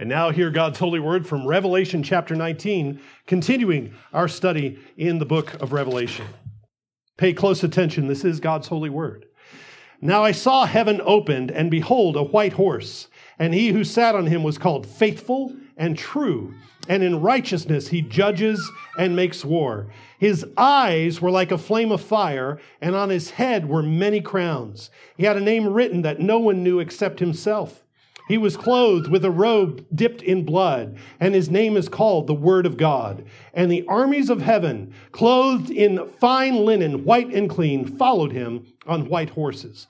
And now, hear God's holy word from Revelation chapter 19, continuing our study in the book of Revelation. Pay close attention. This is God's holy word. Now I saw heaven opened, and behold, a white horse, and he who sat on him was called Faithful and True, and in righteousness he judges and makes war. His eyes were like a flame of fire, and on his head were many crowns. He had a name written that no one knew except himself. He was clothed with a robe dipped in blood, and his name is called the Word of God. And the armies of heaven, clothed in fine linen, white and clean, followed him on white horses.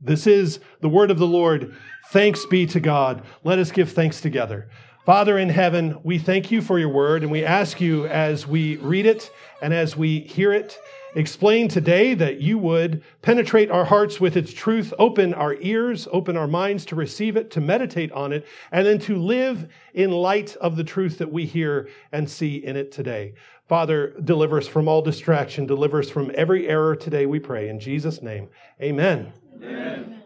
This is the word of the Lord. Thanks be to God. Let us give thanks together. Father in heaven, we thank you for your word, and we ask you as we read it and as we hear it explain today that you would penetrate our hearts with its truth, open our ears, open our minds to receive it, to meditate on it, and then to live in light of the truth that we hear and see in it today. Father, deliver us from all distraction, deliver us from every error today, we pray. In Jesus' name, amen. amen.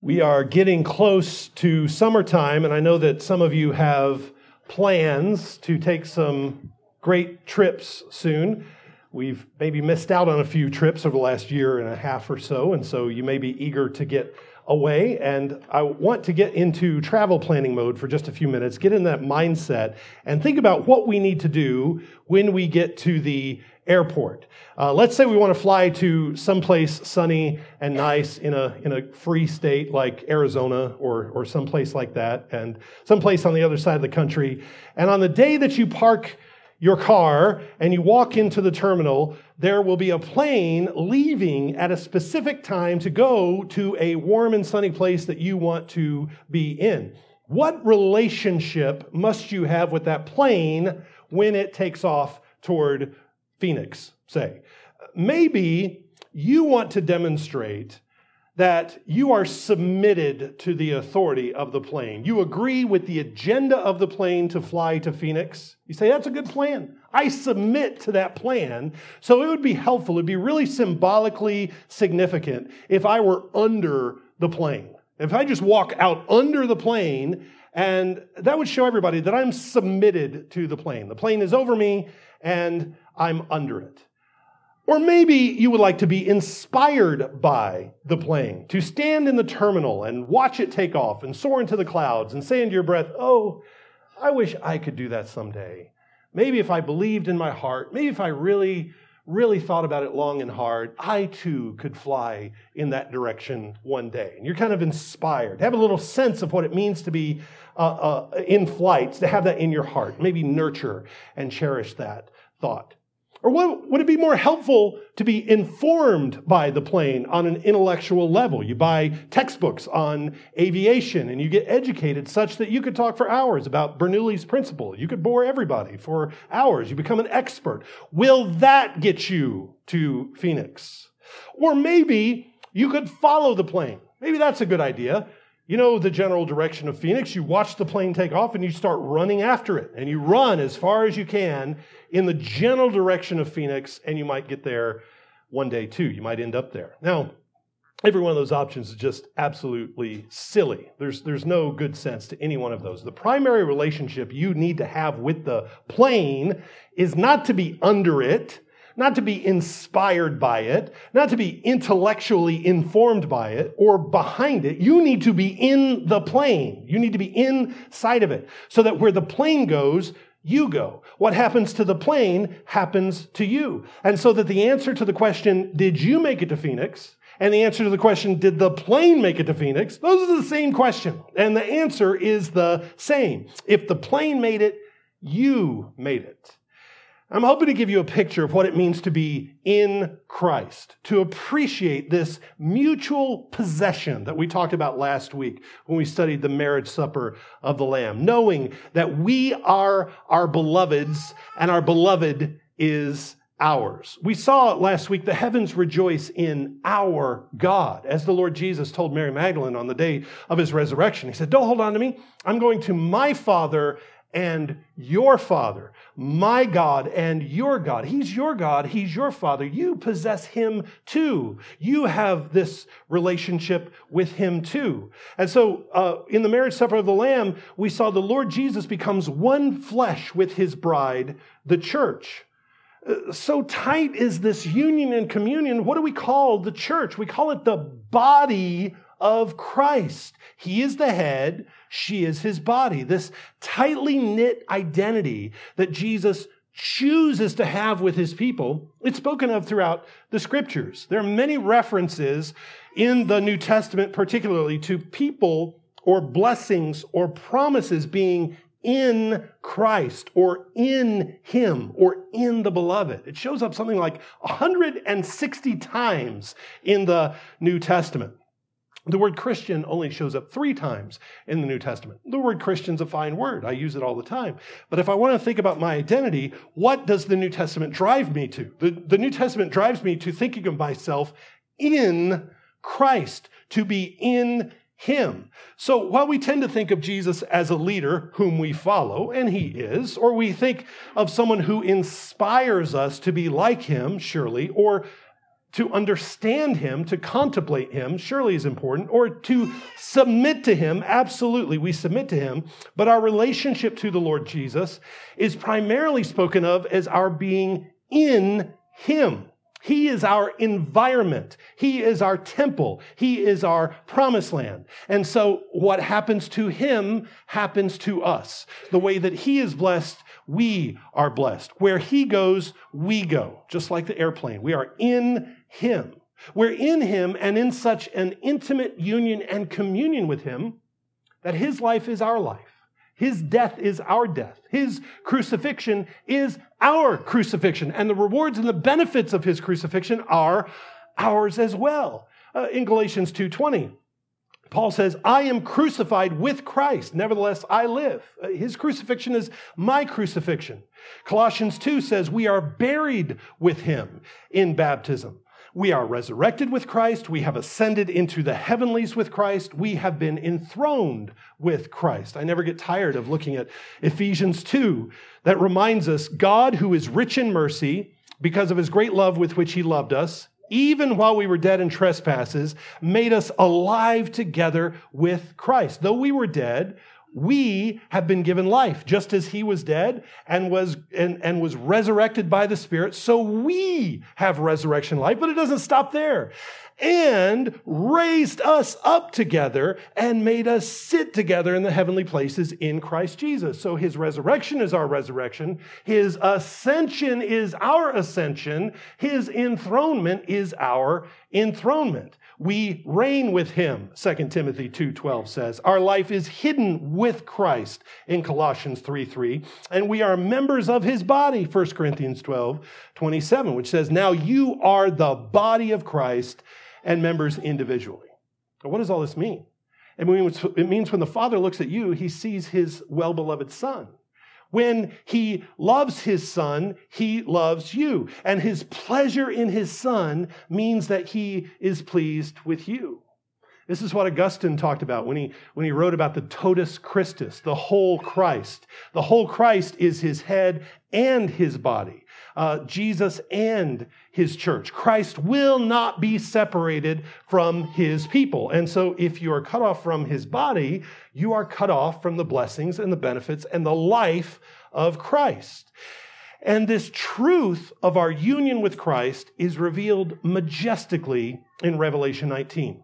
We are getting close to summertime, and I know that some of you have plans to take some great trips soon. We've maybe missed out on a few trips over the last year and a half or so, and so you may be eager to get away. And I want to get into travel planning mode for just a few minutes, get in that mindset, and think about what we need to do when we get to the airport. Uh, let's say we want to fly to someplace sunny and nice in a, in a free state like Arizona or, or someplace like that, and someplace on the other side of the country. And on the day that you park your car and you walk into the terminal, there will be a plane leaving at a specific time to go to a warm and sunny place that you want to be in. What relationship must you have with that plane when it takes off toward Phoenix, say? Maybe you want to demonstrate that you are submitted to the authority of the plane. You agree with the agenda of the plane to fly to Phoenix. You say, that's a good plan. I submit to that plan. So it would be helpful, it'd be really symbolically significant if I were under the plane. If I just walk out under the plane, and that would show everybody that I'm submitted to the plane. The plane is over me, and I'm under it. Or maybe you would like to be inspired by the plane, to stand in the terminal and watch it take off and soar into the clouds and say into your breath, Oh, I wish I could do that someday. Maybe if I believed in my heart, maybe if I really, really thought about it long and hard, I too could fly in that direction one day. And you're kind of inspired, have a little sense of what it means to be uh, uh, in flight, to have that in your heart, maybe nurture and cherish that thought. Or would it be more helpful to be informed by the plane on an intellectual level? You buy textbooks on aviation and you get educated such that you could talk for hours about Bernoulli's principle. You could bore everybody for hours. You become an expert. Will that get you to Phoenix? Or maybe you could follow the plane. Maybe that's a good idea. You know the general direction of Phoenix. You watch the plane take off and you start running after it. And you run as far as you can in the general direction of Phoenix, and you might get there one day too. You might end up there. Now, every one of those options is just absolutely silly. There's, there's no good sense to any one of those. The primary relationship you need to have with the plane is not to be under it, not to be inspired by it, not to be intellectually informed by it or behind it. You need to be in the plane. You need to be inside of it so that where the plane goes, you go. What happens to the plane happens to you. And so that the answer to the question, did you make it to Phoenix? And the answer to the question, did the plane make it to Phoenix? Those are the same question. And the answer is the same. If the plane made it, you made it. I'm hoping to give you a picture of what it means to be in Christ, to appreciate this mutual possession that we talked about last week when we studied the marriage supper of the Lamb, knowing that we are our beloveds and our beloved is ours. We saw last week the heavens rejoice in our God, as the Lord Jesus told Mary Magdalene on the day of his resurrection. He said, Don't hold on to me. I'm going to my Father and your Father, my God and your God. He's your God, He's your Father. You possess Him too. You have this relationship with Him too. And so uh, in the marriage supper of the Lamb, we saw the Lord Jesus becomes one flesh with His bride, the church. Uh, so tight is this union and communion. What do we call the church? We call it the body of Christ. He is the head, she is his body. This tightly knit identity that Jesus chooses to have with his people, it's spoken of throughout the scriptures. There are many references in the New Testament, particularly to people or blessings or promises being in Christ or in Him or in the beloved. It shows up something like 160 times in the New Testament. The word Christian only shows up three times in the New Testament. The word Christian's a fine word. I use it all the time. But if I want to think about my identity, what does the New Testament drive me to? The, the New Testament drives me to thinking of myself in Christ, to be in him. So while we tend to think of Jesus as a leader whom we follow, and he is, or we think of someone who inspires us to be like him, surely, or to understand him, to contemplate him, surely is important, or to submit to him, absolutely, we submit to him. But our relationship to the Lord Jesus is primarily spoken of as our being in him. He is our environment. He is our temple. He is our promised land. And so what happens to him happens to us. The way that he is blessed, we are blessed. Where he goes, we go. Just like the airplane. We are in him. We're in him and in such an intimate union and communion with him that his life is our life. His death is our death. His crucifixion is our crucifixion. And the rewards and the benefits of his crucifixion are ours as well. Uh, in Galatians 2:20, Paul says, I am crucified with Christ. Nevertheless, I live. Uh, his crucifixion is my crucifixion. Colossians 2 says, We are buried with him in baptism. We are resurrected with Christ. We have ascended into the heavenlies with Christ. We have been enthroned with Christ. I never get tired of looking at Ephesians 2 that reminds us God, who is rich in mercy, because of his great love with which he loved us, even while we were dead in trespasses, made us alive together with Christ. Though we were dead, we have been given life just as he was dead and was and, and was resurrected by the spirit so we have resurrection life but it doesn't stop there and raised us up together and made us sit together in the heavenly places in Christ Jesus. So his resurrection is our resurrection. His ascension is our ascension. His enthronement is our enthronement we reign with him 2 timothy 2.12 says. Our life is hidden with christ in colossians 3.3 and we are members of his body 1 corinthians 12.27 which says now you are the body of christ and members individually. What does all this mean? It means when the father looks at you he sees his well-beloved son when he loves his son, he loves you. And his pleasure in his son means that he is pleased with you. This is what Augustine talked about when he, when he wrote about the totus Christus, the whole Christ. The whole Christ is his head and his body, uh, Jesus and his church. Christ will not be separated from his people. And so if you are cut off from his body, you are cut off from the blessings and the benefits and the life of Christ. And this truth of our union with Christ is revealed majestically in Revelation 19.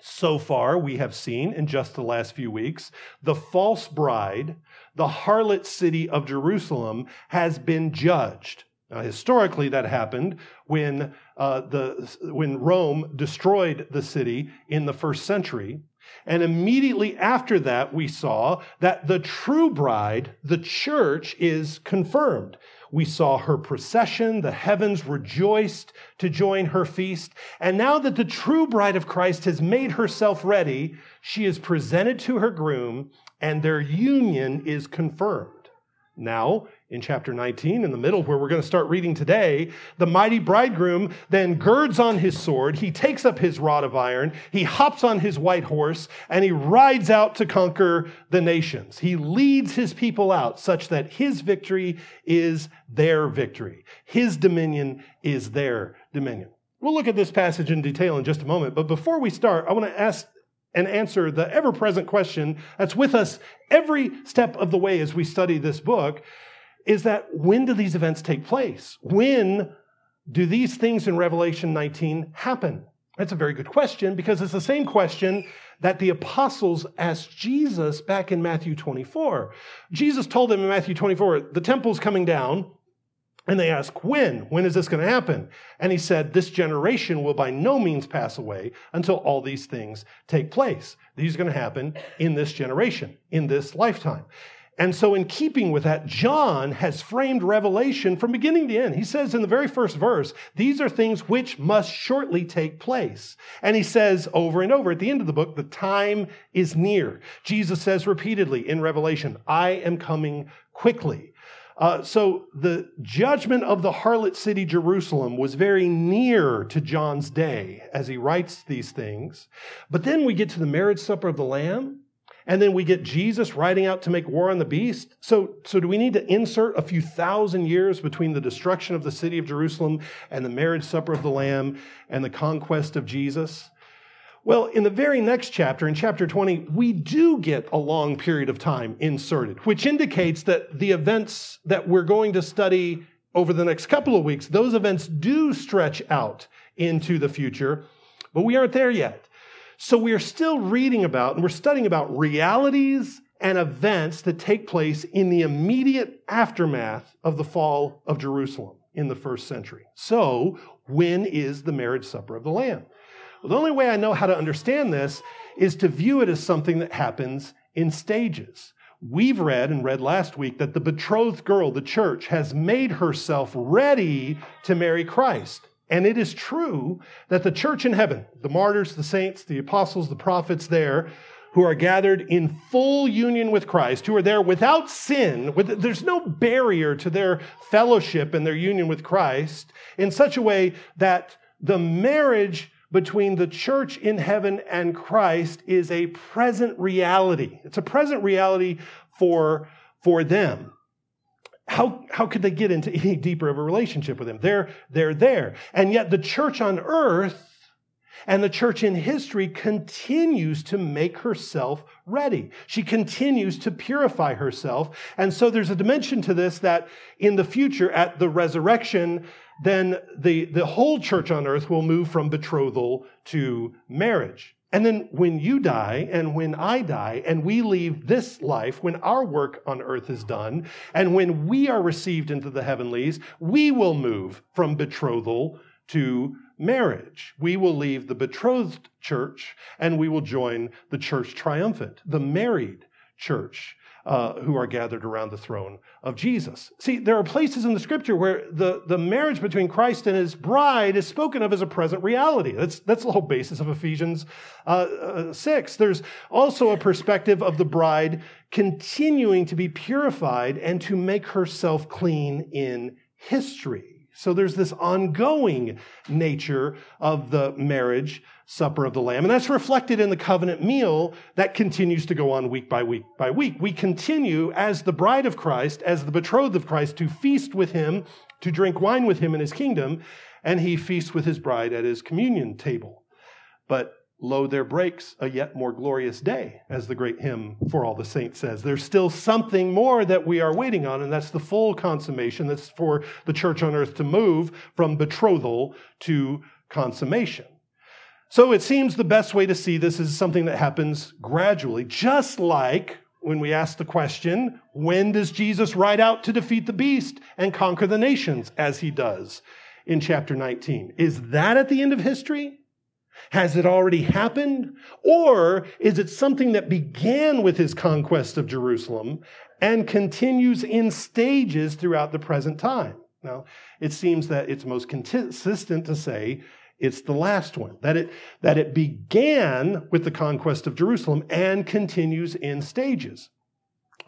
So far, we have seen in just the last few weeks, the false bride, the harlot city of Jerusalem, has been judged. Now, historically, that happened when, uh, the, when Rome destroyed the city in the first century. And immediately after that, we saw that the true bride, the church, is confirmed. We saw her procession, the heavens rejoiced to join her feast. And now that the true bride of Christ has made herself ready, she is presented to her groom, and their union is confirmed. Now, in chapter 19, in the middle where we're going to start reading today, the mighty bridegroom then girds on his sword, he takes up his rod of iron, he hops on his white horse, and he rides out to conquer the nations. He leads his people out such that his victory is their victory. His dominion is their dominion. We'll look at this passage in detail in just a moment, but before we start, I want to ask and answer the ever present question that's with us every step of the way as we study this book is that when do these events take place? When do these things in Revelation 19 happen? That's a very good question because it's the same question that the apostles asked Jesus back in Matthew 24. Jesus told them in Matthew 24, the temple's coming down. And they ask, when? When is this going to happen? And he said, this generation will by no means pass away until all these things take place. These are going to happen in this generation, in this lifetime. And so, in keeping with that, John has framed Revelation from beginning to end. He says in the very first verse, these are things which must shortly take place. And he says over and over at the end of the book, the time is near. Jesus says repeatedly in Revelation, I am coming quickly. Uh, so the judgment of the harlot city Jerusalem was very near to John's day as he writes these things. But then we get to the marriage supper of the Lamb, and then we get Jesus riding out to make war on the beast. So, so do we need to insert a few thousand years between the destruction of the city of Jerusalem and the marriage supper of the Lamb and the conquest of Jesus? Well, in the very next chapter, in chapter 20, we do get a long period of time inserted, which indicates that the events that we're going to study over the next couple of weeks, those events do stretch out into the future, but we aren't there yet. So we are still reading about and we're studying about realities and events that take place in the immediate aftermath of the fall of Jerusalem in the first century. So, when is the marriage supper of the Lamb? Well, the only way I know how to understand this is to view it as something that happens in stages. We've read and read last week that the betrothed girl, the church, has made herself ready to marry Christ. And it is true that the church in heaven, the martyrs, the saints, the apostles, the prophets there, who are gathered in full union with Christ, who are there without sin, with, there's no barrier to their fellowship and their union with Christ, in such a way that the marriage between the church in heaven and Christ is a present reality. It's a present reality for, for them. How, how could they get into any deeper of a relationship with him? They're, they're there. And yet the church on earth and the church in history continues to make herself ready. She continues to purify herself. And so there's a dimension to this that in the future, at the resurrection, then the, the whole church on earth will move from betrothal to marriage. And then when you die and when I die and we leave this life, when our work on earth is done, and when we are received into the heavenlies, we will move from betrothal to marriage. We will leave the betrothed church and we will join the church triumphant, the married church uh, who are gathered around the throne of Jesus. See, there are places in the scripture where the, the marriage between Christ and his bride is spoken of as a present reality. That's, that's the whole basis of Ephesians uh, uh, 6. There's also a perspective of the bride continuing to be purified and to make herself clean in history. So there's this ongoing nature of the marriage supper of the Lamb. And that's reflected in the covenant meal that continues to go on week by week by week. We continue as the bride of Christ, as the betrothed of Christ, to feast with him, to drink wine with him in his kingdom, and he feasts with his bride at his communion table. But Lo, there breaks a yet more glorious day, as the great hymn for all the saints says. There's still something more that we are waiting on, and that's the full consummation. That's for the church on earth to move from betrothal to consummation. So it seems the best way to see this is something that happens gradually, just like when we ask the question, when does Jesus ride out to defeat the beast and conquer the nations, as he does in chapter 19? Is that at the end of history? Has it already happened? Or is it something that began with his conquest of Jerusalem and continues in stages throughout the present time? Now, it seems that it's most consistent to say it's the last one, that it, that it began with the conquest of Jerusalem and continues in stages.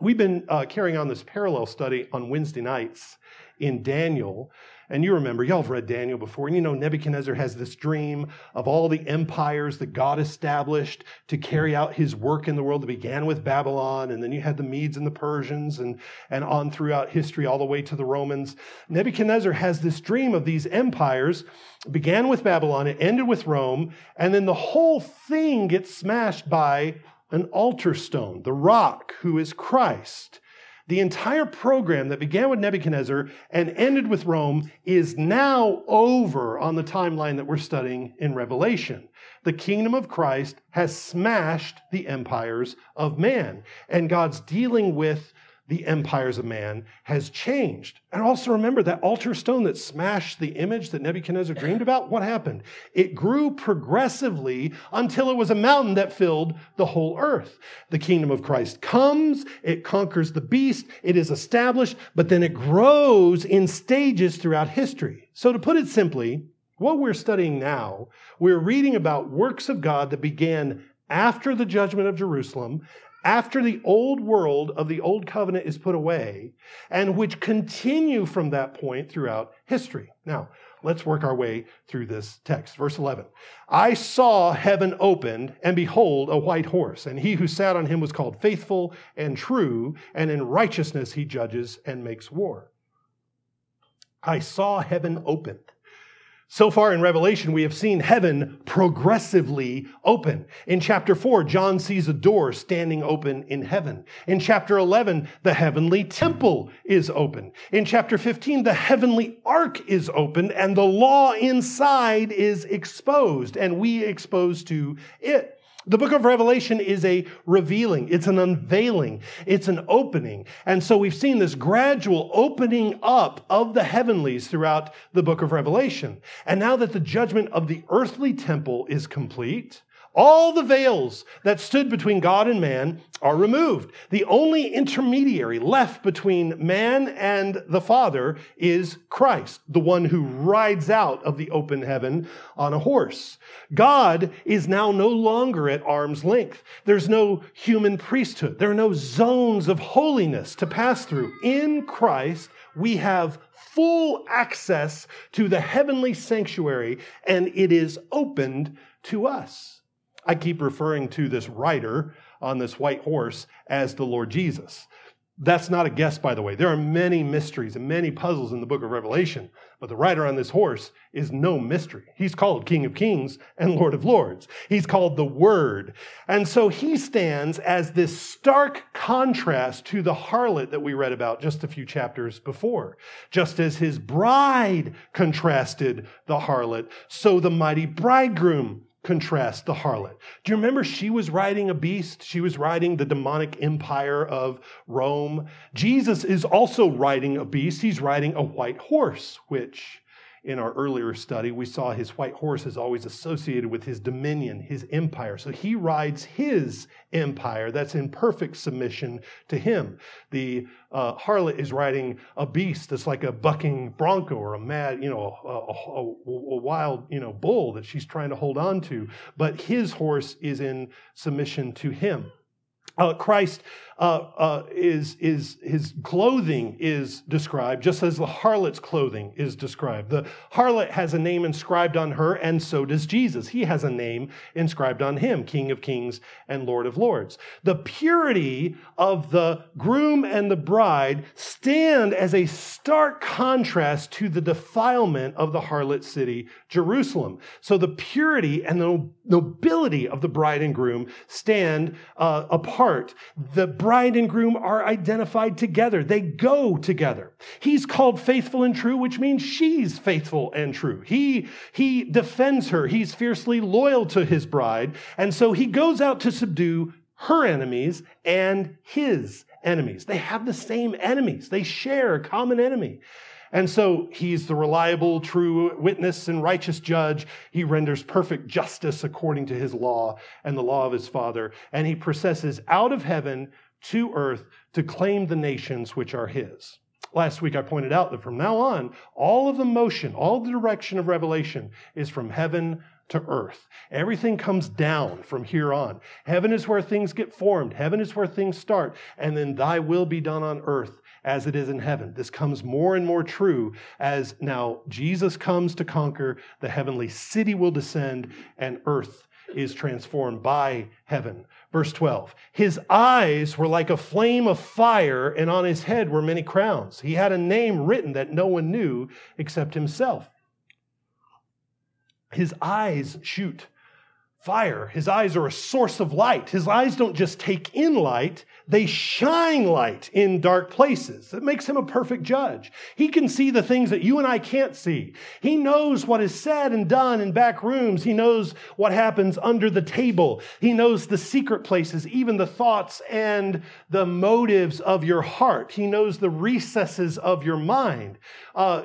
We've been uh, carrying on this parallel study on Wednesday nights in Daniel. And you remember, y'all have read Daniel before, and you know Nebuchadnezzar has this dream of all the empires that God established to carry out his work in the world that began with Babylon, and then you had the Medes and the Persians, and, and on throughout history, all the way to the Romans. Nebuchadnezzar has this dream of these empires, it began with Babylon, it ended with Rome, and then the whole thing gets smashed by an altar stone, the rock, who is Christ. The entire program that began with Nebuchadnezzar and ended with Rome is now over on the timeline that we're studying in Revelation. The kingdom of Christ has smashed the empires of man, and God's dealing with the empires of man has changed. And also remember that altar stone that smashed the image that Nebuchadnezzar dreamed about? What happened? It grew progressively until it was a mountain that filled the whole earth. The kingdom of Christ comes, it conquers the beast, it is established, but then it grows in stages throughout history. So to put it simply, what we're studying now, we're reading about works of God that began after the judgment of Jerusalem after the old world of the old covenant is put away, and which continue from that point throughout history. Now, let's work our way through this text. Verse 11 I saw heaven opened, and behold, a white horse, and he who sat on him was called faithful and true, and in righteousness he judges and makes war. I saw heaven opened. So far in Revelation, we have seen heaven progressively open. In chapter 4, John sees a door standing open in heaven. In chapter 11, the heavenly temple is open. In chapter 15, the heavenly ark is opened and the law inside is exposed and we exposed to it. The book of Revelation is a revealing, it's an unveiling, it's an opening. And so we've seen this gradual opening up of the heavenlies throughout the book of Revelation. And now that the judgment of the earthly temple is complete, all the veils that stood between God and man are removed. The only intermediary left between man and the Father is Christ, the one who rides out of the open heaven on a horse. God is now no longer at arm's length. There's no human priesthood. There are no zones of holiness to pass through. In Christ, we have full access to the heavenly sanctuary, and it is opened to us. I keep referring to this rider on this white horse as the Lord Jesus. That's not a guess, by the way. There are many mysteries and many puzzles in the book of Revelation, but the rider on this horse is no mystery. He's called King of Kings and Lord of Lords. He's called the Word. And so he stands as this stark contrast to the harlot that we read about just a few chapters before. Just as his bride contrasted the harlot, so the mighty bridegroom contrast the harlot. Do you remember she was riding a beast? She was riding the demonic empire of Rome. Jesus is also riding a beast. He's riding a white horse, which in our earlier study, we saw his white horse is always associated with his dominion, his empire. So he rides his empire that's in perfect submission to him. The uh, harlot is riding a beast that's like a bucking bronco or a mad, you know, a, a, a wild, you know, bull that she's trying to hold on to. But his horse is in submission to him. Uh, Christ uh, uh, is, is his clothing is described just as the harlot's clothing is described. The harlot has a name inscribed on her, and so does Jesus. He has a name inscribed on him, King of Kings and Lord of Lords. The purity of the groom and the bride stand as a stark contrast to the defilement of the harlot city, Jerusalem. So the purity and the nobility of the bride and groom stand uh, apart. The bride and groom are identified together. They go together. He's called faithful and true, which means she's faithful and true. He, he defends her. He's fiercely loyal to his bride. And so he goes out to subdue her enemies and his enemies. They have the same enemies. They share a common enemy. And so he's the reliable, true witness and righteous judge. He renders perfect justice according to his law and the law of his father. And he processes out of heaven to earth to claim the nations which are his. Last week I pointed out that from now on, all of the motion, all the direction of revelation is from heaven to earth. Everything comes down from here on. Heaven is where things get formed, heaven is where things start, and then thy will be done on earth as it is in heaven. This comes more and more true as now Jesus comes to conquer, the heavenly city will descend, and earth is transformed by heaven. Verse 12 His eyes were like a flame of fire, and on his head were many crowns. He had a name written that no one knew except himself. His eyes shoot fire. His eyes are a source of light. His eyes don't just take in light, they shine light in dark places. That makes him a perfect judge. He can see the things that you and I can't see. He knows what is said and done in back rooms. He knows what happens under the table. He knows the secret places, even the thoughts and the motives of your heart. He knows the recesses of your mind. Uh,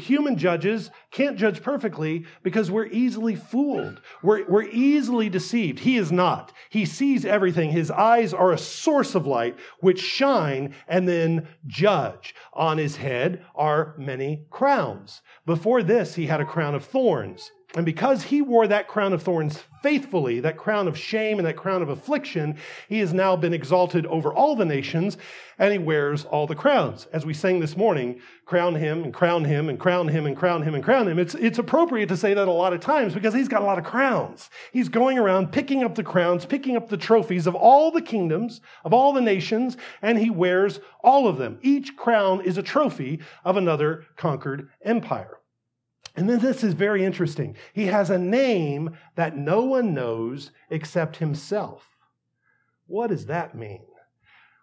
human judges can't judge perfectly because we're easily fooled. We're, we're easily deceived. He is not. He sees everything. His eyes are a source of light which shine and then judge. On his head are many crowns. Before this, he had a crown of thorns. And because he wore that crown of thorns faithfully, that crown of shame and that crown of affliction, he has now been exalted over all the nations and he wears all the crowns. As we sang this morning, crown him and crown him and crown him and crown him and crown him. It's, it's appropriate to say that a lot of times because he's got a lot of crowns. He's going around picking up the crowns, picking up the trophies of all the kingdoms, of all the nations, and he wears all of them. Each crown is a trophy of another conquered empire. And then this is very interesting. He has a name that no one knows except himself. What does that mean?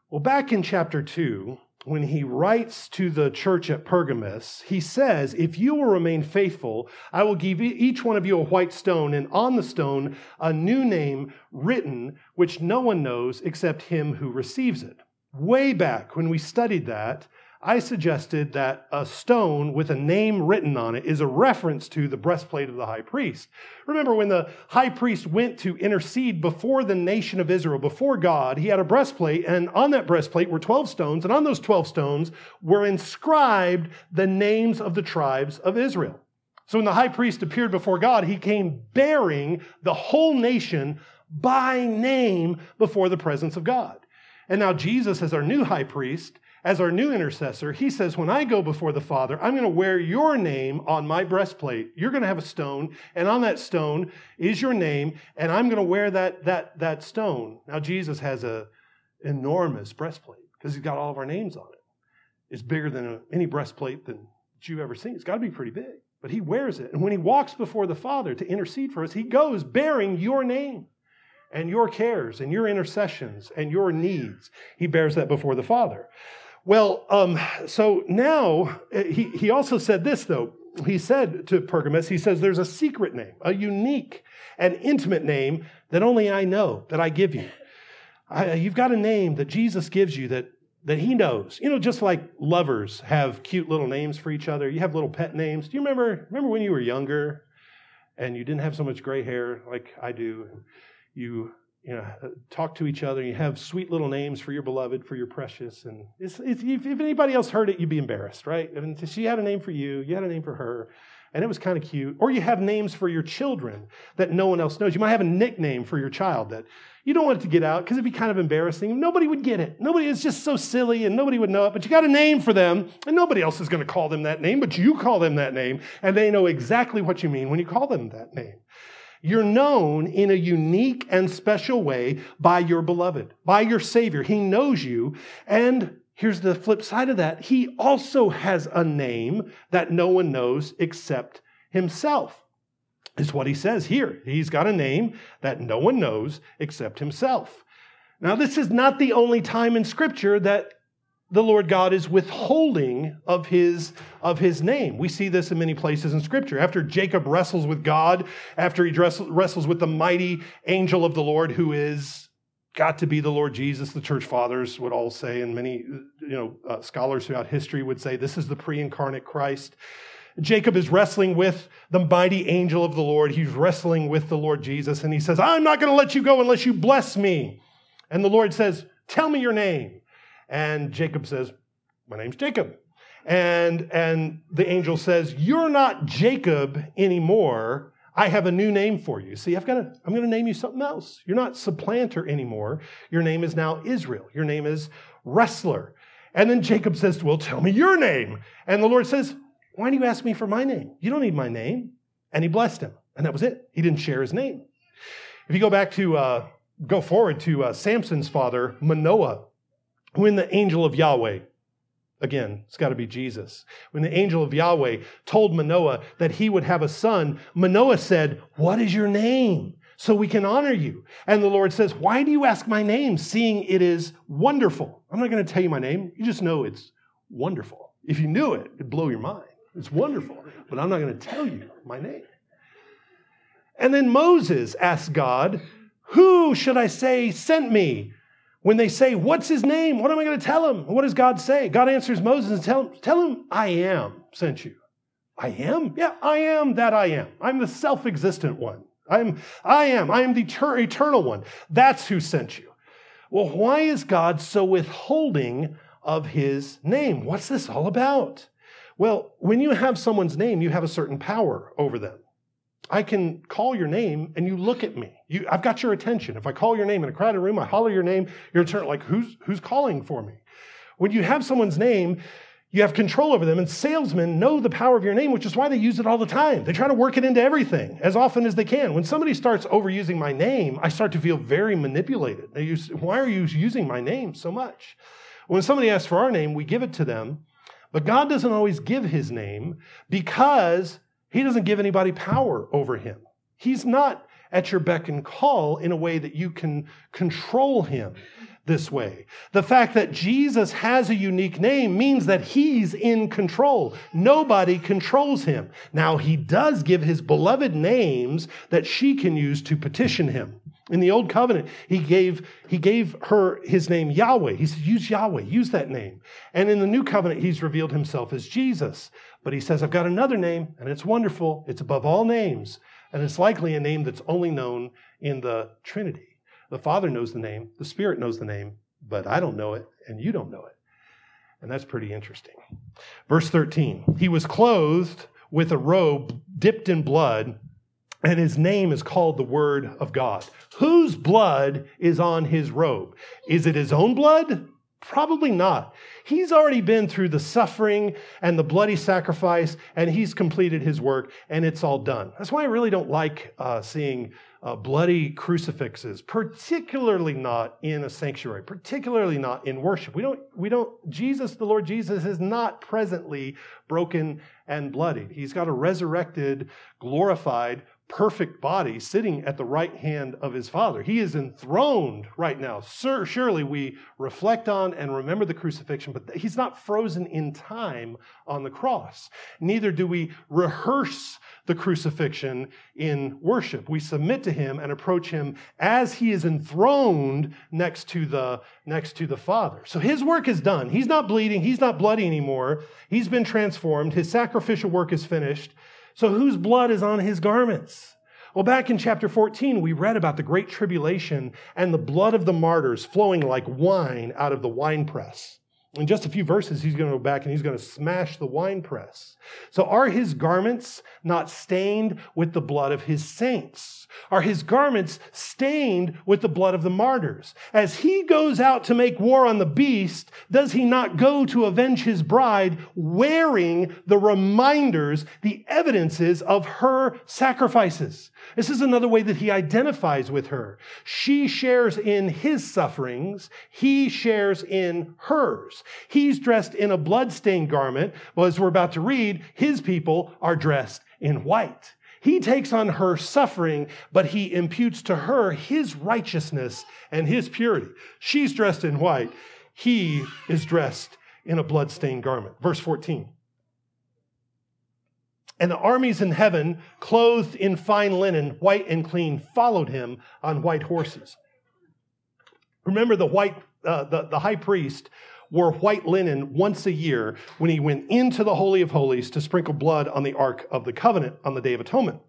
Well, back in chapter 2, when he writes to the church at Pergamus, he says, If you will remain faithful, I will give each one of you a white stone, and on the stone a new name written, which no one knows except him who receives it. Way back when we studied that, I suggested that a stone with a name written on it is a reference to the breastplate of the high priest. Remember when the high priest went to intercede before the nation of Israel, before God, he had a breastplate, and on that breastplate were 12 stones, and on those 12 stones were inscribed the names of the tribes of Israel. So when the high priest appeared before God, he came bearing the whole nation by name before the presence of God. And now Jesus, as our new high priest, as our new intercessor, he says, When I go before the Father, I'm going to wear your name on my breastplate. You're going to have a stone, and on that stone is your name, and I'm going to wear that, that, that stone. Now, Jesus has an enormous breastplate because he's got all of our names on it. It's bigger than any breastplate that you've ever seen. It's got to be pretty big. But he wears it. And when he walks before the Father to intercede for us, he goes bearing your name and your cares and your intercessions and your needs. He bears that before the Father. Well, um, so now eh, he, he also said this, though. He said to Pergamus, he says, There's a secret name, a unique and intimate name that only I know, that I give you. I, you've got a name that Jesus gives you that, that he knows. You know, just like lovers have cute little names for each other, you have little pet names. Do you remember, remember when you were younger and you didn't have so much gray hair like I do? You you know, talk to each other. You have sweet little names for your beloved, for your precious. And it's, it's, if, anybody else heard it, you'd be embarrassed, right? And she had a name for you, you had a name for her, and it was kind of cute. Or you have names for your children that no one else knows. You might have a nickname for your child that you don't want it to get out because it'd be kind of embarrassing. Nobody would get it. Nobody, it's just so silly and nobody would know it. But you got a name for them, and nobody else is going to call them that name, but you call them that name, and they know exactly what you mean when you call them that name. You're known in a unique and special way by your beloved, by your Savior. He knows you. And here's the flip side of that He also has a name that no one knows except Himself. Is what He says here. He's got a name that no one knows except Himself. Now, this is not the only time in Scripture that the Lord God is withholding of his, of his name. We see this in many places in Scripture. After Jacob wrestles with God, after he wrestles with the mighty angel of the Lord, who is got to be the Lord Jesus, the church fathers would all say, and many you know, uh, scholars throughout history would say this is the pre incarnate Christ. Jacob is wrestling with the mighty angel of the Lord. He's wrestling with the Lord Jesus, and he says, I'm not going to let you go unless you bless me. And the Lord says, Tell me your name. And Jacob says, My name's Jacob. And, and the angel says, You're not Jacob anymore. I have a new name for you. See, I've got to, I'm going to name you something else. You're not supplanter anymore. Your name is now Israel. Your name is wrestler. And then Jacob says, Well, tell me your name. And the Lord says, Why do you ask me for my name? You don't need my name. And he blessed him. And that was it. He didn't share his name. If you go back to, uh, go forward to uh, Samson's father, Manoah, when the angel of Yahweh, again, it's got to be Jesus, when the angel of Yahweh told Manoah that he would have a son, Manoah said, What is your name? So we can honor you. And the Lord says, Why do you ask my name, seeing it is wonderful? I'm not going to tell you my name. You just know it's wonderful. If you knew it, it'd blow your mind. It's wonderful. But I'm not going to tell you my name. And then Moses asked God, Who should I say sent me? When they say, What's his name? What am I going to tell him? What does God say? God answers Moses and tell him, tell him I am sent you. I am? Yeah, I am that I am. I'm the self existent one. I'm, I am. I am the eternal one. That's who sent you. Well, why is God so withholding of his name? What's this all about? Well, when you have someone's name, you have a certain power over them. I can call your name and you look at me. You, I've got your attention. If I call your name in a crowded room, I holler your name, you're like, who's, who's calling for me? When you have someone's name, you have control over them, and salesmen know the power of your name, which is why they use it all the time. They try to work it into everything as often as they can. When somebody starts overusing my name, I start to feel very manipulated. They use, why are you using my name so much? When somebody asks for our name, we give it to them, but God doesn't always give his name because he doesn't give anybody power over him. He's not at your beck and call in a way that you can control him this way. The fact that Jesus has a unique name means that he's in control. Nobody controls him. Now, he does give his beloved names that she can use to petition him. In the old covenant, he gave, he gave her his name Yahweh. He said, use Yahweh, use that name. And in the new covenant, he's revealed himself as Jesus. But he says, I've got another name, and it's wonderful. It's above all names. And it's likely a name that's only known in the Trinity. The Father knows the name, the Spirit knows the name, but I don't know it, and you don't know it. And that's pretty interesting. Verse 13 He was clothed with a robe dipped in blood, and his name is called the Word of God. Whose blood is on his robe? Is it his own blood? Probably not. He's already been through the suffering and the bloody sacrifice, and he's completed his work, and it's all done. That's why I really don't like uh, seeing uh, bloody crucifixes, particularly not in a sanctuary, particularly not in worship. We don't, we don't, Jesus, the Lord Jesus, is not presently broken and bloodied. He's got a resurrected, glorified, perfect body sitting at the right hand of his Father. He is enthroned right now. Sir, surely we reflect on and remember the crucifixion, but he's not frozen in time on the cross. Neither do we rehearse the crucifixion in worship. We submit to him and approach him as he is enthroned next to the next to the Father. So his work is done. He's not bleeding, he's not bloody anymore. He's been transformed. His sacrificial work is finished. So whose blood is on his garments? Well, back in chapter 14, we read about the great tribulation and the blood of the martyrs flowing like wine out of the winepress. In just a few verses, he's going to go back and he's going to smash the winepress. So, are his garments not stained with the blood of his saints? Are his garments stained with the blood of the martyrs? As he goes out to make war on the beast, does he not go to avenge his bride wearing the reminders, the evidences of her sacrifices? This is another way that he identifies with her. She shares in his sufferings, he shares in hers. He's dressed in a bloodstained garment. Well, as we're about to read, his people are dressed in white. He takes on her suffering, but he imputes to her his righteousness and his purity. She's dressed in white. He is dressed in a bloodstained garment. Verse 14. And the armies in heaven, clothed in fine linen, white and clean, followed him on white horses. Remember, the white, uh, the, the high priest wore white linen once a year when he went into the Holy of Holies to sprinkle blood on the Ark of the Covenant on the Day of Atonement.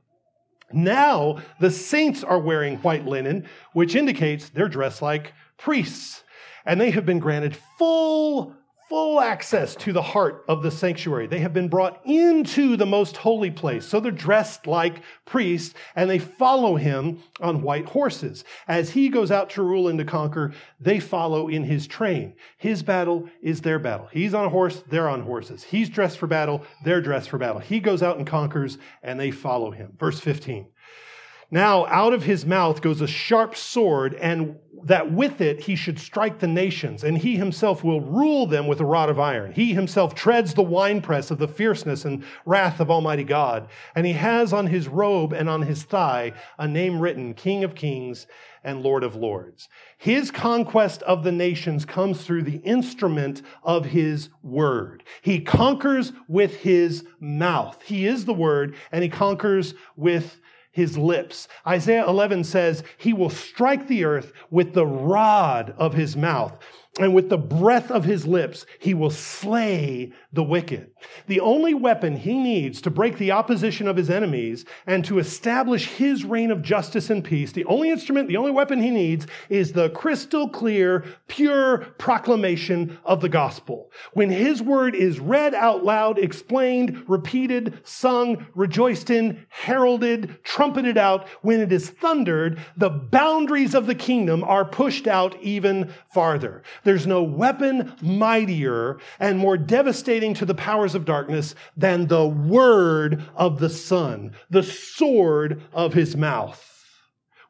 Now, the saints are wearing white linen, which indicates they're dressed like priests. And they have been granted full full access to the heart of the sanctuary. They have been brought into the most holy place. So they're dressed like priests and they follow him on white horses. As he goes out to rule and to conquer, they follow in his train. His battle is their battle. He's on a horse, they're on horses. He's dressed for battle, they're dressed for battle. He goes out and conquers and they follow him. Verse 15. Now out of his mouth goes a sharp sword, and that with it he should strike the nations, and he himself will rule them with a rod of iron. He himself treads the winepress of the fierceness and wrath of Almighty God. And he has on his robe and on his thigh a name written, King of Kings and Lord of Lords. His conquest of the nations comes through the instrument of his word. He conquers with his mouth. He is the word, and he conquers with his lips. Isaiah 11 says, He will strike the earth with the rod of his mouth and with the breath of his lips, he will slay the wicked. The only weapon he needs to break the opposition of his enemies and to establish his reign of justice and peace, the only instrument, the only weapon he needs is the crystal clear, pure proclamation of the gospel. When his word is read out loud, explained, repeated, sung, rejoiced in, heralded, trumpeted out, when it is thundered, the boundaries of the kingdom are pushed out even farther. There's no weapon mightier and more devastating to the powers of darkness than the word of the Son, the sword of his mouth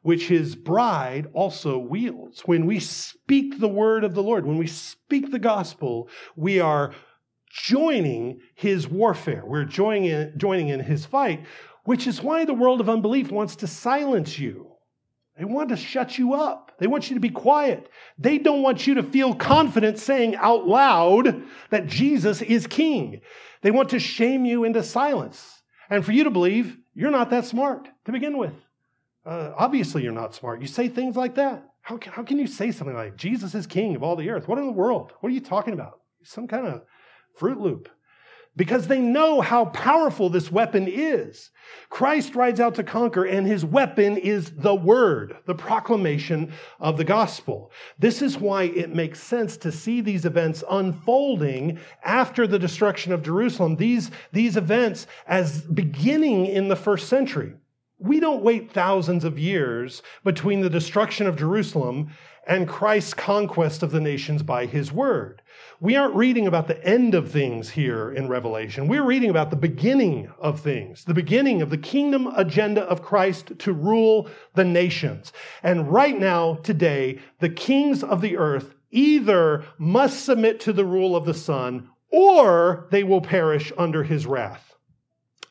which his bride also wields. When we speak the word of the Lord, when we speak the gospel, we are joining his warfare. We're joining in, joining in his fight, which is why the world of unbelief wants to silence you. They want to shut you up. They want you to be quiet. They don't want you to feel confident saying out loud that Jesus is king. They want to shame you into silence and for you to believe you're not that smart to begin with. Uh, obviously, you're not smart. You say things like that. How can, how can you say something like Jesus is king of all the earth? What in the world? What are you talking about? Some kind of Fruit Loop because they know how powerful this weapon is. Christ rides out to conquer, and his weapon is the word, the proclamation of the gospel. This is why it makes sense to see these events unfolding after the destruction of Jerusalem, these, these events as beginning in the first century. We don't wait thousands of years between the destruction of Jerusalem and Christ's conquest of the nations by his word. We aren't reading about the end of things here in Revelation. We're reading about the beginning of things, the beginning of the kingdom agenda of Christ to rule the nations. And right now, today, the kings of the earth either must submit to the rule of the Son or they will perish under his wrath.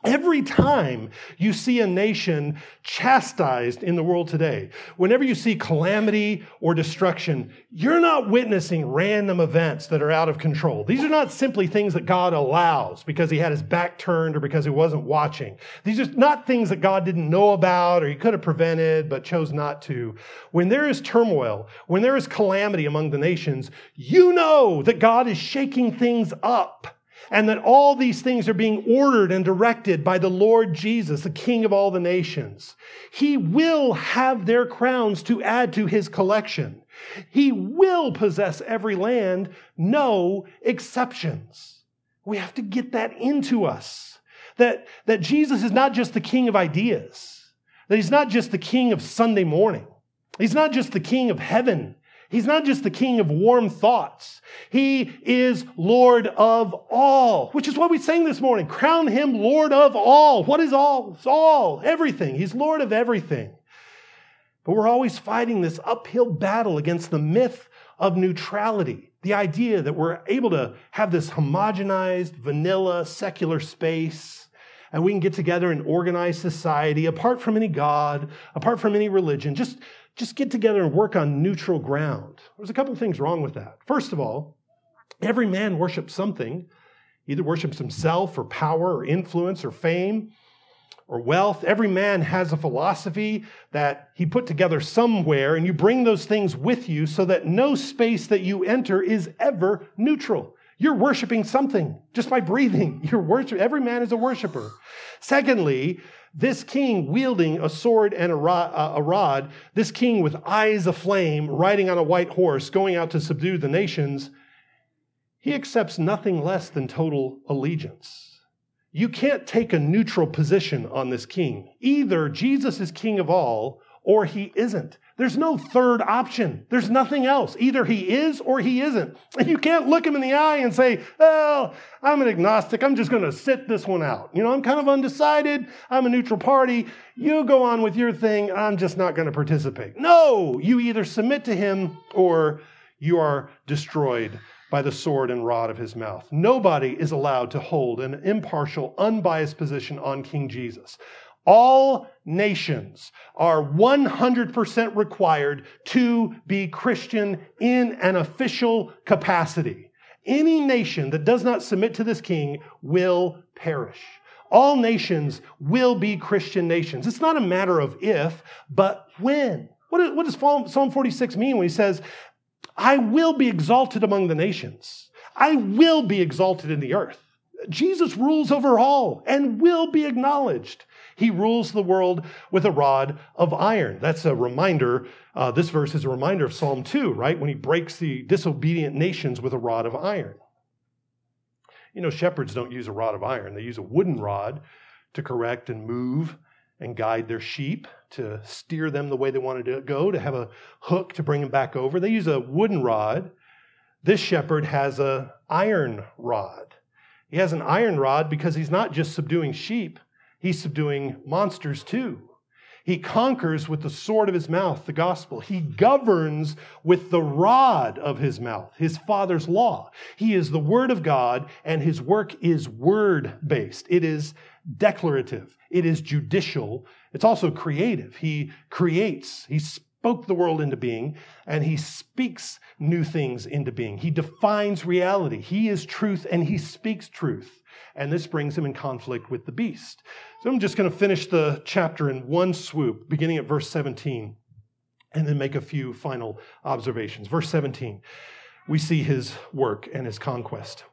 Every time you see a nation chastised in the world today, whenever you see calamity or destruction, you're not witnessing random events that are out of control. These are not simply things that God allows because he had his back turned or because he wasn't watching. These are not things that God didn't know about or he could have prevented but chose not to. When there is turmoil, when there is calamity among the nations, you know that God is shaking things up and that all these things are being ordered and directed by the Lord Jesus, the King of all the nations. He will have their crowns to add to his collection. He will possess every land, no exceptions. We have to get that into us. That, that Jesus is not just the king of ideas, that he's not just the king of Sunday morning, he's not just the king of heaven He's not just the king of warm thoughts. He is Lord of all, which is what we sang this morning. Crown him Lord of all. What is all? It's all, everything. He's Lord of everything. But we're always fighting this uphill battle against the myth of neutrality. The idea that we're able to have this homogenized, vanilla, secular space and we can get together and organize society apart from any God, apart from any religion, just just get together and work on neutral ground. There's a couple of things wrong with that. First of all, every man worships something, either worships himself or power or influence or fame or wealth. Every man has a philosophy that he put together somewhere, and you bring those things with you so that no space that you enter is ever neutral. You're worshiping something just by breathing. You're worship. Every man is a worshiper. Secondly, this king wielding a sword and a rod, uh, a rod, this king with eyes aflame, riding on a white horse, going out to subdue the nations, he accepts nothing less than total allegiance. You can't take a neutral position on this king. Either Jesus is king of all or he isn't. There's no third option. There's nothing else. Either he is or he isn't. And you can't look him in the eye and say, well, I'm an agnostic. I'm just going to sit this one out. You know, I'm kind of undecided. I'm a neutral party. You go on with your thing. I'm just not going to participate. No, you either submit to him or you are destroyed by the sword and rod of his mouth. Nobody is allowed to hold an impartial, unbiased position on King Jesus. All nations are 100% required to be Christian in an official capacity. Any nation that does not submit to this king will perish. All nations will be Christian nations. It's not a matter of if, but when. What, does Psalm 46 mean when he says, I will be exalted among the nations? I will be exalted in the earth. Jesus rules over all and will be acknowledged. He rules the world with a rod of iron. That's a reminder. Uh, this verse is a reminder of Psalm 2, right? When he breaks the disobedient nations with a rod of iron. You know, shepherds don't use a rod of iron, they use a wooden rod to correct and move and guide their sheep, to steer them the way they wanted to go, to have a hook to bring them back over. They use a wooden rod. This shepherd has a iron rod. He has an iron rod because he's not just subduing sheep, He's subduing monsters too. He conquers with the sword of his mouth, the gospel. He governs with the rod of his mouth, his father's law. He is the word of God, and his work is word based. It is declarative, it is judicial, it's also creative. He creates, he spoke the world into being, and he speaks new things into being. He defines reality. He is truth, and he speaks truth and this brings him in conflict with the beast. So I'm just going to finish the chapter in one swoop, beginning at verse 17, and then make a few final observations. Verse 17, we see his work and his conquest.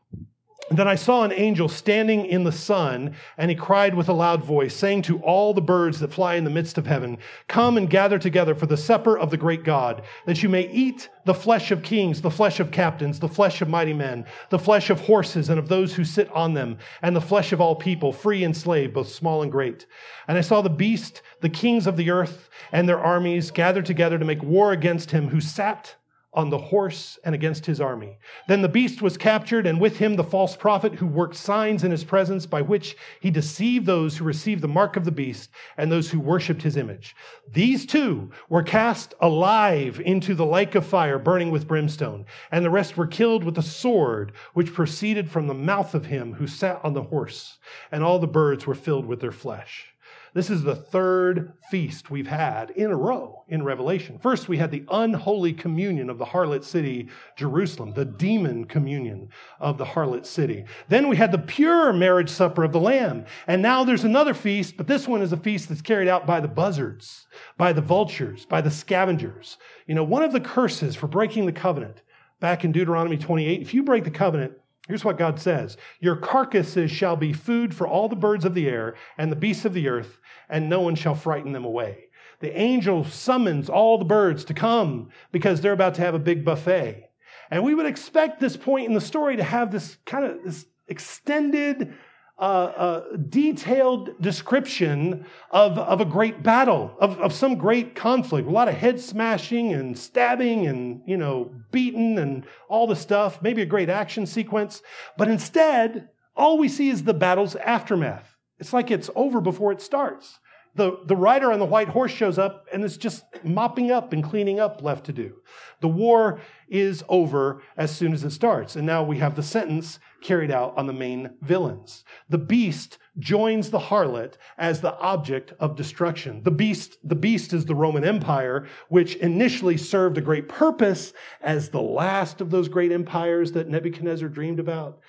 Then I saw an angel standing in the sun, and he cried with a loud voice, saying to all the birds that fly in the midst of heaven, Come and gather together for the supper of the great God, that you may eat the flesh of kings, the flesh of captains, the flesh of mighty men, the flesh of horses and of those who sit on them, and the flesh of all people, free and slave, both small and great. And I saw the beast, the kings of the earth, and their armies gathered together to make war against him who sat on the horse and against his army. Then the beast was captured, and with him the false prophet who worked signs in his presence by which he deceived those who received the mark of the beast and those who worshiped his image. These two were cast alive into the lake of fire burning with brimstone, and the rest were killed with a sword which proceeded from the mouth of him who sat on the horse, and all the birds were filled with their flesh. This is the third feast we've had in a row in Revelation. First, we had the unholy communion of the harlot city, Jerusalem, the demon communion of the harlot city. Then we had the pure marriage supper of the Lamb. And now there's another feast, but this one is a feast that's carried out by the buzzards, by the vultures, by the scavengers. You know, one of the curses for breaking the covenant back in Deuteronomy 28, if you break the covenant, Here's what God says Your carcasses shall be food for all the birds of the air and the beasts of the earth, and no one shall frighten them away. The angel summons all the birds to come because they're about to have a big buffet. And we would expect this point in the story to have this kind of this extended, uh, uh, detailed description of, of a great battle, of, of some great conflict, a lot of head smashing and stabbing and, you know, beaten and all the stuff, maybe a great action sequence. But instead, all we see is the battle's aftermath. It's like it's over before it starts. The, the rider on the white horse shows up and it's just mopping up and cleaning up left to do. The war is over as soon as it starts. And now we have the sentence carried out on the main villains. The beast joins the harlot as the object of destruction. The beast, the beast is the Roman Empire, which initially served a great purpose as the last of those great empires that Nebuchadnezzar dreamed about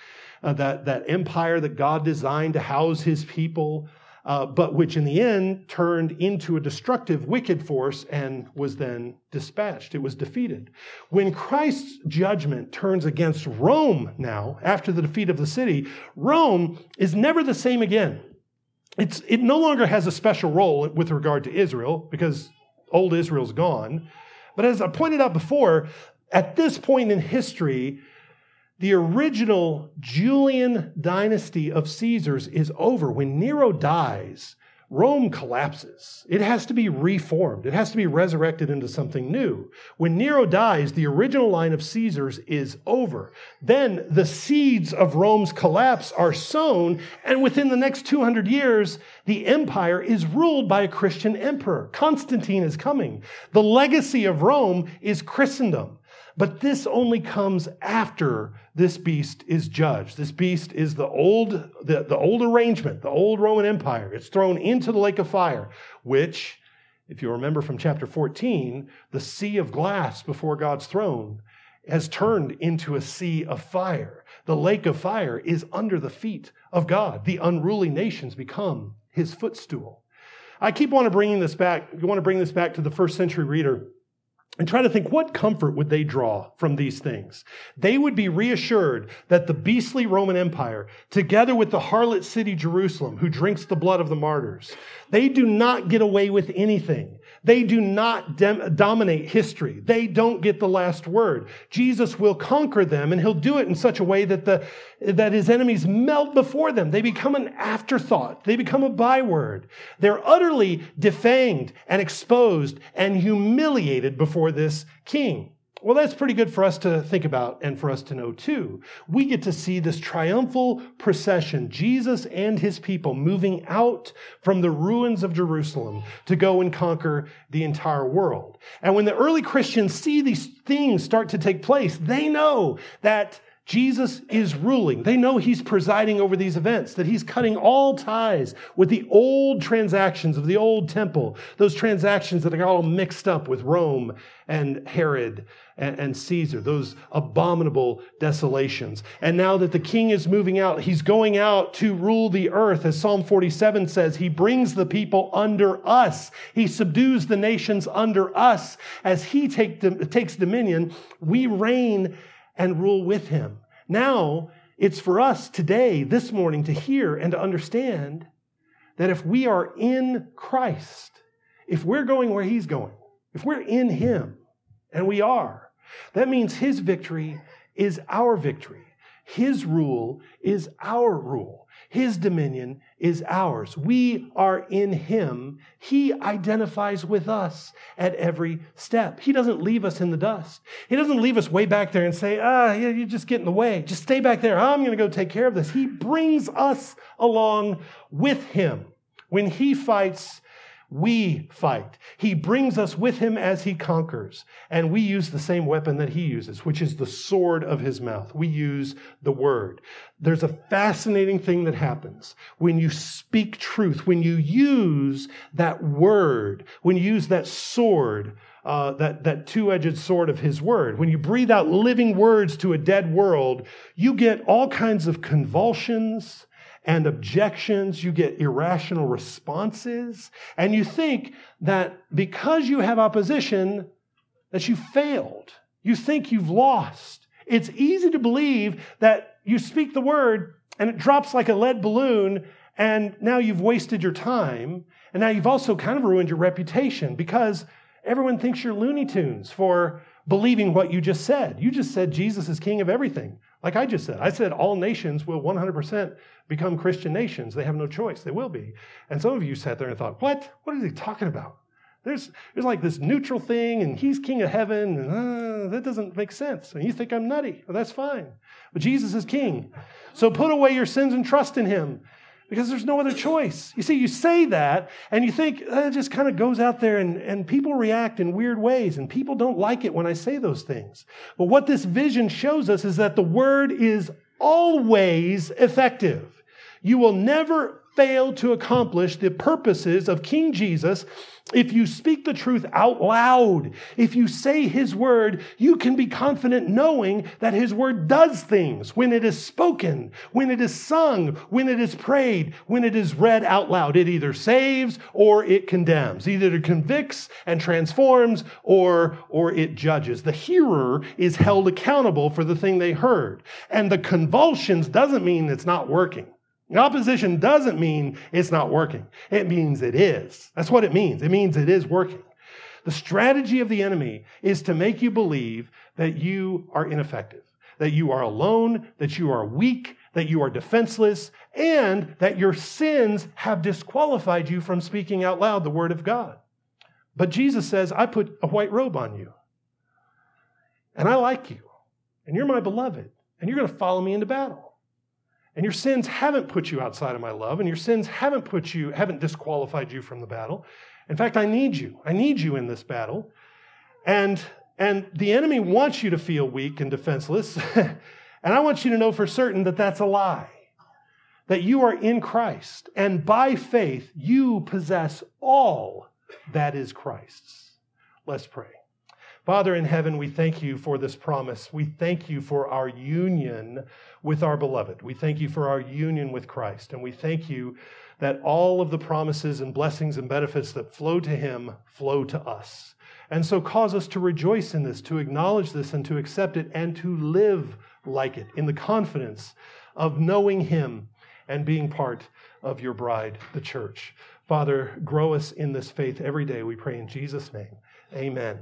uh, that, that empire that God designed to house his people, uh, but which in the end turned into a destructive, wicked force and was then dispatched. It was defeated. When Christ's judgment turns against Rome now, after the defeat of the city, Rome is never the same again. It's, it no longer has a special role with regard to Israel because old Israel's gone. But as I pointed out before, at this point in history, the original Julian dynasty of Caesars is over. When Nero dies, Rome collapses. It has to be reformed. It has to be resurrected into something new. When Nero dies, the original line of Caesars is over. Then the seeds of Rome's collapse are sown, and within the next 200 years, the empire is ruled by a Christian emperor. Constantine is coming. The legacy of Rome is Christendom. But this only comes after this beast is judged. This beast is the old, the, the old arrangement, the old Roman Empire. It's thrown into the lake of fire, which, if you remember from chapter 14, the sea of glass before God's throne has turned into a sea of fire. The lake of fire is under the feet of God. The unruly nations become his footstool. I keep on bringing this back. You want to bring this back to the first century reader and try to think what comfort would they draw from these things. They would be reassured that the beastly roman empire together with the harlot city jerusalem who drinks the blood of the martyrs they do not get away with anything they do not dem- dominate history. They don't get the last word. Jesus will conquer them and he'll do it in such a way that the, that his enemies melt before them. They become an afterthought. They become a byword. They're utterly defanged and exposed and humiliated before this king. Well, that's pretty good for us to think about and for us to know too. We get to see this triumphal procession, Jesus and his people moving out from the ruins of Jerusalem to go and conquer the entire world. And when the early Christians see these things start to take place, they know that Jesus is ruling. They know he's presiding over these events, that he's cutting all ties with the old transactions of the old temple, those transactions that are all mixed up with Rome and Herod and, and Caesar, those abominable desolations. And now that the king is moving out, he's going out to rule the earth. As Psalm 47 says, he brings the people under us. He subdues the nations under us. As he take, takes dominion, we reign and rule with him. Now, it's for us today, this morning, to hear and to understand that if we are in Christ, if we're going where he's going, if we're in him, and we are, that means his victory is our victory. His rule is our rule. His dominion is ours. We are in Him. He identifies with us at every step. He doesn't leave us in the dust. He doesn't leave us way back there and say, ah, you just get in the way. Just stay back there. I'm going to go take care of this. He brings us along with Him. When He fights, we fight. He brings us with him as he conquers. And we use the same weapon that he uses, which is the sword of his mouth. We use the word. There's a fascinating thing that happens when you speak truth, when you use that word, when you use that sword. Uh, that, that two edged sword of his word. When you breathe out living words to a dead world, you get all kinds of convulsions and objections, you get irrational responses, and you think that because you have opposition, that you failed. You think you've lost. It's easy to believe that you speak the word and it drops like a lead balloon, and now you've wasted your time, and now you've also kind of ruined your reputation because everyone thinks you're Looney Tunes for believing what you just said. You just said Jesus is king of everything. Like I just said, I said all nations will 100% become Christian nations. They have no choice. They will be. And some of you sat there and thought, what? What is he talking about? There's, there's like this neutral thing, and he's king of heaven, and uh, that doesn't make sense. And you think I'm nutty. Well, that's fine. But Jesus is king. So put away your sins and trust in him because there's no other choice. You see, you say that and you think uh, it just kind of goes out there and, and people react in weird ways and people don't like it when I say those things. But what this vision shows us is that the word is always effective. You will never fail to accomplish the purposes of King Jesus if you speak the truth out loud, if you say his word, you can be confident knowing that his word does things when it is spoken, when it is sung, when it is prayed, when it is read out loud. It either saves or it condemns. Either it convicts and transforms or, or it judges. The hearer is held accountable for the thing they heard. And the convulsions doesn't mean it's not working. Opposition doesn't mean it's not working. It means it is. That's what it means. It means it is working. The strategy of the enemy is to make you believe that you are ineffective, that you are alone, that you are weak, that you are defenseless, and that your sins have disqualified you from speaking out loud the word of God. But Jesus says, I put a white robe on you, and I like you, and you're my beloved, and you're going to follow me into battle. And your sins haven't put you outside of my love, and your sins haven't put you, haven't disqualified you from the battle. In fact, I need you. I need you in this battle. And, and the enemy wants you to feel weak and defenseless. and I want you to know for certain that that's a lie. That you are in Christ, and by faith, you possess all that is Christ's. Let's pray. Father in heaven, we thank you for this promise. We thank you for our union with our beloved. We thank you for our union with Christ. And we thank you that all of the promises and blessings and benefits that flow to him flow to us. And so cause us to rejoice in this, to acknowledge this, and to accept it, and to live like it in the confidence of knowing him and being part of your bride, the church. Father, grow us in this faith every day, we pray in Jesus' name. Amen.